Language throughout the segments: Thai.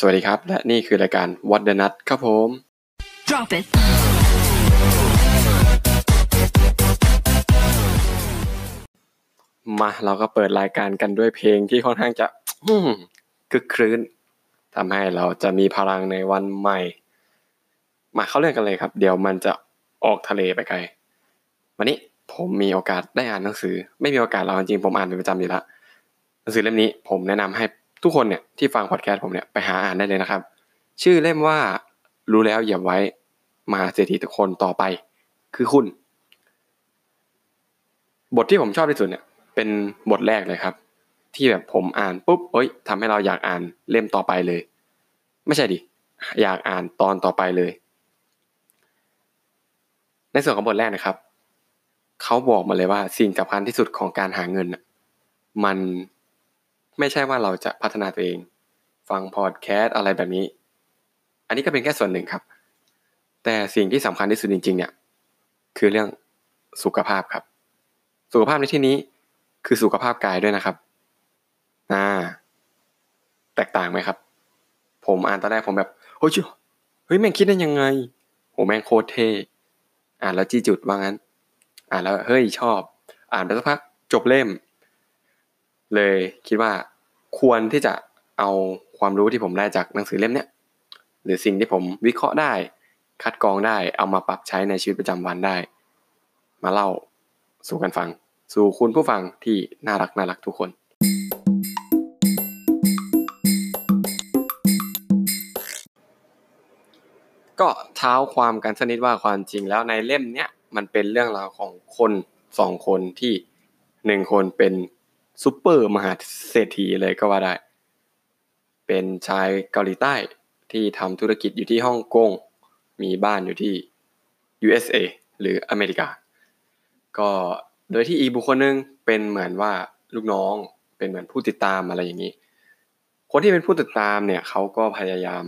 สวัสดีครับ และนี่คือรายการ What the Nut ครับผม Drop it. มาเราก็เปิดรายการกันด้วยเพลงที่ค่อนข้างจะอืมคึกครื้นทำให้เราจะมีพลังในวันใหม่ มาเข้าเรื่องกันเลยครับ เดี๋ยวมันจะออกทะเลไปไกล วันนี้ผมมีโอกาสได้อ่านหนังสือ ไม่มีโอกาสเราจริงๆผมอ่านเป็นประจำอยู่แล้วหนังสือเล่มนี้ผมแนะนำให้ ทุกคนเนี่ยที่ฟังพอดแคสต์ผมเนี่ยไปหาอ่านได้เลยนะครับ ชื่อเล่มว่ารู้แล้วอย่าไว้มาเศรษฐีทุกคนต่อไป คือคุณ บทที่ผมชอบที่สุดเนี่ย เป็นบทแรกเลยครับ ที่แบบผมอ่านปุ๊บเอ้ยทำให้เราอยากอ่านเล่มต่อไปเลย ไม่ใช่ดิอยากอ่านตอนต่อไปเลย ในส่วนของบทแรกนะครับเขาบอกมาเลยว่าสิ่งสำคัญที่สุดของการหาเงินมัน ไม่ใช่ว่าเราจะพัฒนาตัวเอง ฟังพอดแคสต์อะไรแบบนี้ อันนี้ก็เป็นแค่ส่วนหนึ่งครับ แต่สิ่งที่สำคัญที่สุดจริง ๆ เนี่ย คือเรื่องสุขภาพครับ สุขภาพในที่นี้คือสุขภาพกายด้วยนะครับอ่าแตกต่างไหมครับ ผมอ่านตอนแรกผมแบบเฮ้ยเฮ้ยแม่งคิดได้ยังไงโหแม่งโคตรเท่อ่านแล้วจี้จุดว่างั้น อ่านแล้วเฮ้ยชอบ อ่านไปสักพักจบเล่ม เลยคิดว่า ควรที่จะเอาความรู้ที่ผมได้จากหนังสือเล่มเนี้ยหรือสิ่งที่ผมวิเคราะห์ได้ คัดกรองได้เอามาปรับใช้ในชีวิตประจำวันได้ มาเล่าสู่กันฟัง สู่คุณผู้ฟังที่น่ารักน่ารักทุกคน ก็เท้าความกันสนิดว่าความจริงแล้วในเล่มเนี้ยมันเป็นเรื่องราวของคนสองคนที่หนึ่งคนเป็น ซูเปอร์มหาเศรษฐีเลยก็ว่าได้ เป็นชายเกาหลีใต้ที่ทำธุรกิจอยู่ที่ฮ่องกง มีบ้านอยู่ที่ USA หรืออเมริกา ก็โดยที่อีบุคคลหนึ่งเป็นเหมือนว่าลูกน้อง เป็นเหมือนผู้ติดตามอะไรอย่างนี้ คนที่เป็นผู้ติดตามเนี่ยเขาก็พยายาม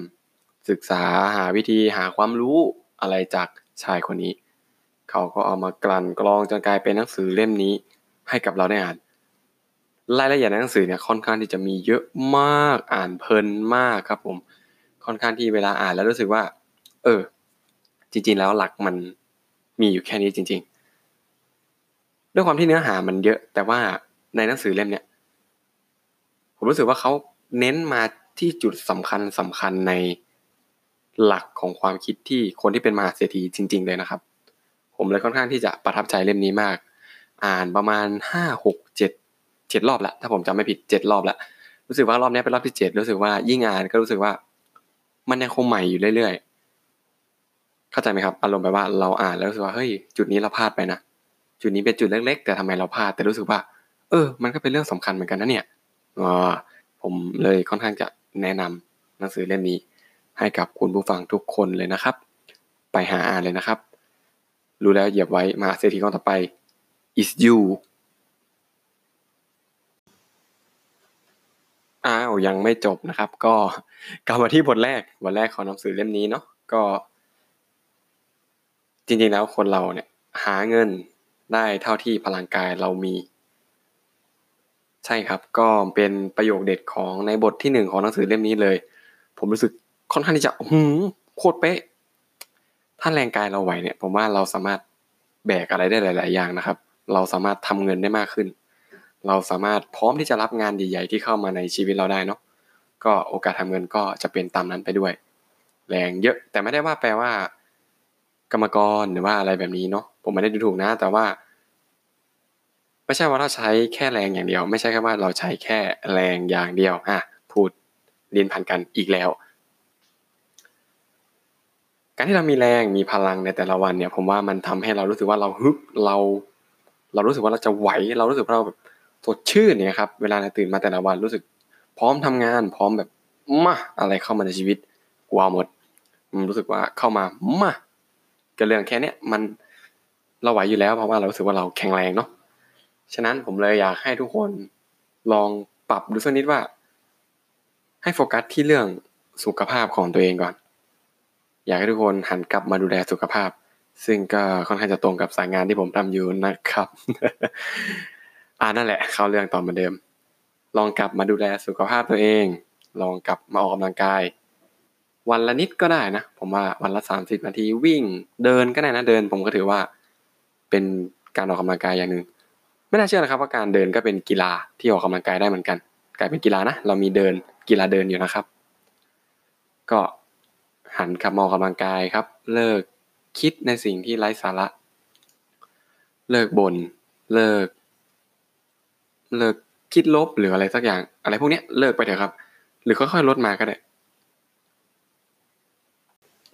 ศึกษาหาวิธีหาความรู้อะไรจากชายคนนี้ เขาก็เอามากลั่นกรองจนกลายเป็นหนังสือเล่มนี้ให้กับเราได้อ่าน รายละเอียดในหนังสือเนี่ยค่อนข้างที่จะมีเยอะมากอ่านเพลินมากครับผมค่อนข้างที่เวลาอ่านแล้วรู้สึกว่า เออ จริง ๆ แล้วหลักมันมีอยู่แค่นี้จริง ๆ ด้วยความที่เนื้อหามันเยอะ แต่ว่าในหนังสือเล่มเนี่ยผมรู้สึกว่าเขาเน้นมาที่จุดสำคัญสำคัญในหลักของความคิดที่คนที่เป็นมหาเศรษฐีจริง ๆ เลยนะครับ ผมเลยค่อนข้างที่จะประทับใจเล่มนี้มาก อ่านประมาณห้าหกเจ็ด เจ็ดรอบละถ้าผมจำไม่ผิดเจ็ดรอบละรู้สึกว่ารอบนี้เป็นรอบที่เจ็ดรู้สึกว่ายิ่งอ่านก็รู้สึกว่า มันยังคงใหม่อยู่เรื่อยๆเข้าใจไหมครับ อารมณ์แบบว่าเราอ่านแล้วรู้สึกว่าเฮ้ยจุดนี้เราพลาดไปนะจุดนี้เป็นจุดเล็ก ๆ แต่ทำไมเราพลาดแต่รู้สึกว่า เออ มันก็เป็นเรื่องสำคัญเหมือนกันนะเนี่ยอ๋อผมเลยค่อนข้างจะแนะนำหนังสือเล่มนี้ ให้กับคุณผู้ฟังทุกคนเลยนะครับ ไปหาอ่านเลยนะครับ รู้แล้วเหยียบไว้มาเศรษฐีคนต่อไป is you อ้าวยังไม่จบนะครับ ก็กลับมาที่บทแรกบทแรกของหนังสือเล่มนี้เนาะก็ จริงๆแล้วคนเราเนี่ย หาเงินได้เท่าที่พลังกายเรามี ใช่ครับ ก็เป็นประโยคเด็ดของในบทที่หนึ่งของหนังสือเล่มนี้เลย ผมรู้สึกค่อนข้างที่จะหืมโคตรเป๊ะ ถ้าแรงกายเราไหวเนี่ย ผมว่าเราสามารถแบกอะไรได้หลาย ๆ อย่างนะครับ เราสามารถทำเงินได้มากขึ้น เราสามารถพร้อมที่จะรับงานใหญ่ๆที่เข้ามาในชีวิตเราได้เนาะก็โอกาสทำเงินก็จะเป็นตามนั้นไปด้วย แรงเยอะแต่ไม่ได้ว่าแปลว่า กรรมกรหรือว่าอะไรแบบนี้เนาะผมไม่ได้ดูถูกนะ แต่ว่า ไม่ใช่ว่าเราใช้แค่แรงอย่างเดียว ไม่ใช่แค่ว่าเราใช้แค่แรงอย่างเดียวอะพูดเรียนผ่านกันอีกแล้ว การที่เรามีแรงมีพลังในแต่ละวันเนี่ย ผมว่ามันทำให้เรารู้สึกว่าเราฮึบเรา เรารู้สึกว่าเราจะไหวเรารู้สึกว่าเราแบบ สดชื่นเนี่ยครับเวลาเราตื่นมาแต่ละวันรู้สึก พร้อมทำงาน พร้อมแบบมาอะไรเข้ามาในชีวิตกลัวหมดรู้สึกว่าเข้ามามาก็เรื่องแค่เนี้ยมันเราไหวอยู่แล้วเพราะว่าเรารู้สึกว่าเราแข็งแรงเนาะฉะนั้นผมเลยอยากให้ทุกคนลองปรับดูสักนิดว่า ให้โฟกัสที่เรื่องสุขภาพของตัวเองก่อน อยากให้ทุกคนหันกลับมาดูแลสุขภาพ ซึ่งก็ค่อนข้างจะตรงกับสายงานที่ผมทำอยู่นะครับ อ่านั่นแหละ เข้าเรื่องต่อเหมือนเดิม ลองกลับมาดูแลสุขภาพตัวเอง ลองกลับมาออกกำลังกาย วันละนิดก็ได้นะ ผมว่าวันละสามสิบนาทีวิ่งเดินก็ได้นะเดิน ผมก็ถือว่า เป็นการออกกำลังกายอย่างหนึ่งไม่น่าเชื่อนะครับว่าการเดินก็เป็นกีฬาที่ออกกำลังกายได้เหมือนกัน กลายเป็นกีฬานะเรามีเดินกีฬาเดินอยู่นะครับ ก็หันกลับมาออกกำลังกายครับ เลิกคิดในสิ่งที่ไร้สาระ เลิกบน่นเลิก เลิกคิดลบหรืออะไรสักอย่าง อะไรพวกนี้เลิกไปเถอะครับ หรือค่อยๆลดมาก็ได้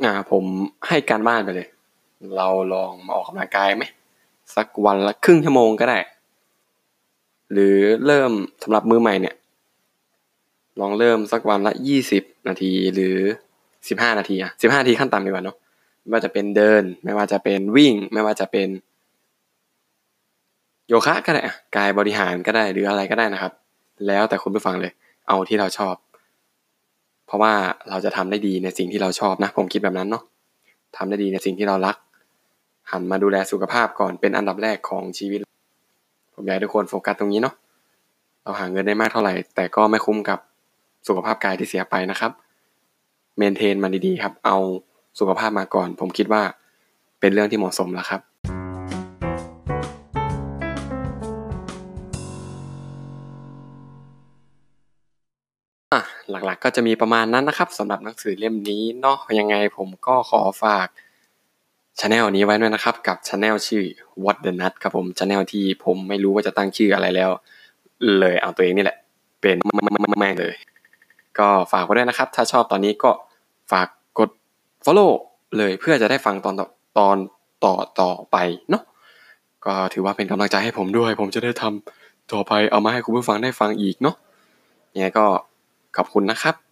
อ่า ผมให้การบ้านไปเลย เราลองมาออกกำลังกายไหมสักวันละครึ่งชั่วโมงก็ได้ หรือเริ่มสำหรับมือใหม่เนี่ย ลองเริ่มสักวันละยี่สิบนาทีหรือสิบห้านาทีอะสิบห้านาทีขั้นต่ำดีกว่าเนาะไม่ว่าจะเป็นเดิน ไม่ว่าจะเป็นวิ่ง ไม่ว่าจะเป็น โยคะก็ได้กายบริหารก็ได้หรืออะไรก็ได้นะครับ แล้วแต่คุณผู้ฟังเลย เอาที่เราชอบ เพราะว่าเราจะทำได้ดีในสิ่งที่เราชอบนะ ผมคิดแบบนั้นเนาะทำได้ดีในสิ่งที่เรารัก หันมาดูแลสุขภาพก่อนเป็นอันดับแรกของชีวิต ผมอยากให้ทุกคนโฟกัสตรงนี้เนาะเราหาเงินได้มากเท่าไหร่ แต่ก็ไม่คุ้มกับสุขภาพกายที่เสียไปนะครับเมนเทนมันดีๆครับ เอาสุขภาพมาก่อน ผมคิดว่าเป็นเรื่องที่เหมาะสมแล้วครับ หลักๆ ก็จะมีประมาณนั้นนะครับสำหรับหนังสือเล่มนี้เนาะยังไงผมก็ขอฝากช anel นี้ไว้ด้วยนะครับ กับช anel ชื่อ What the Nut ครับผม channel ที่ผมไม่รู้ว่าจะตั้งชื่ออะไรแล้ว เลยเอาตัวเองนี่แหละ เป็นแม่งเลย ก็ฝากไว้ด้วยนะครับ ถ้าชอบตอนนี้ก็ฝากกด follow เลยเพื่อจะได้ฟังตอนตอนต่อต่อไปเนาะก็ถือว่าเป็นกำลังใจให้ผมด้วย ผมจะได้ทำต่อไปเอามาให้คุณผู้ฟังได้ฟังอีกเนาะยังไงก็ ขอบคุณนะครับ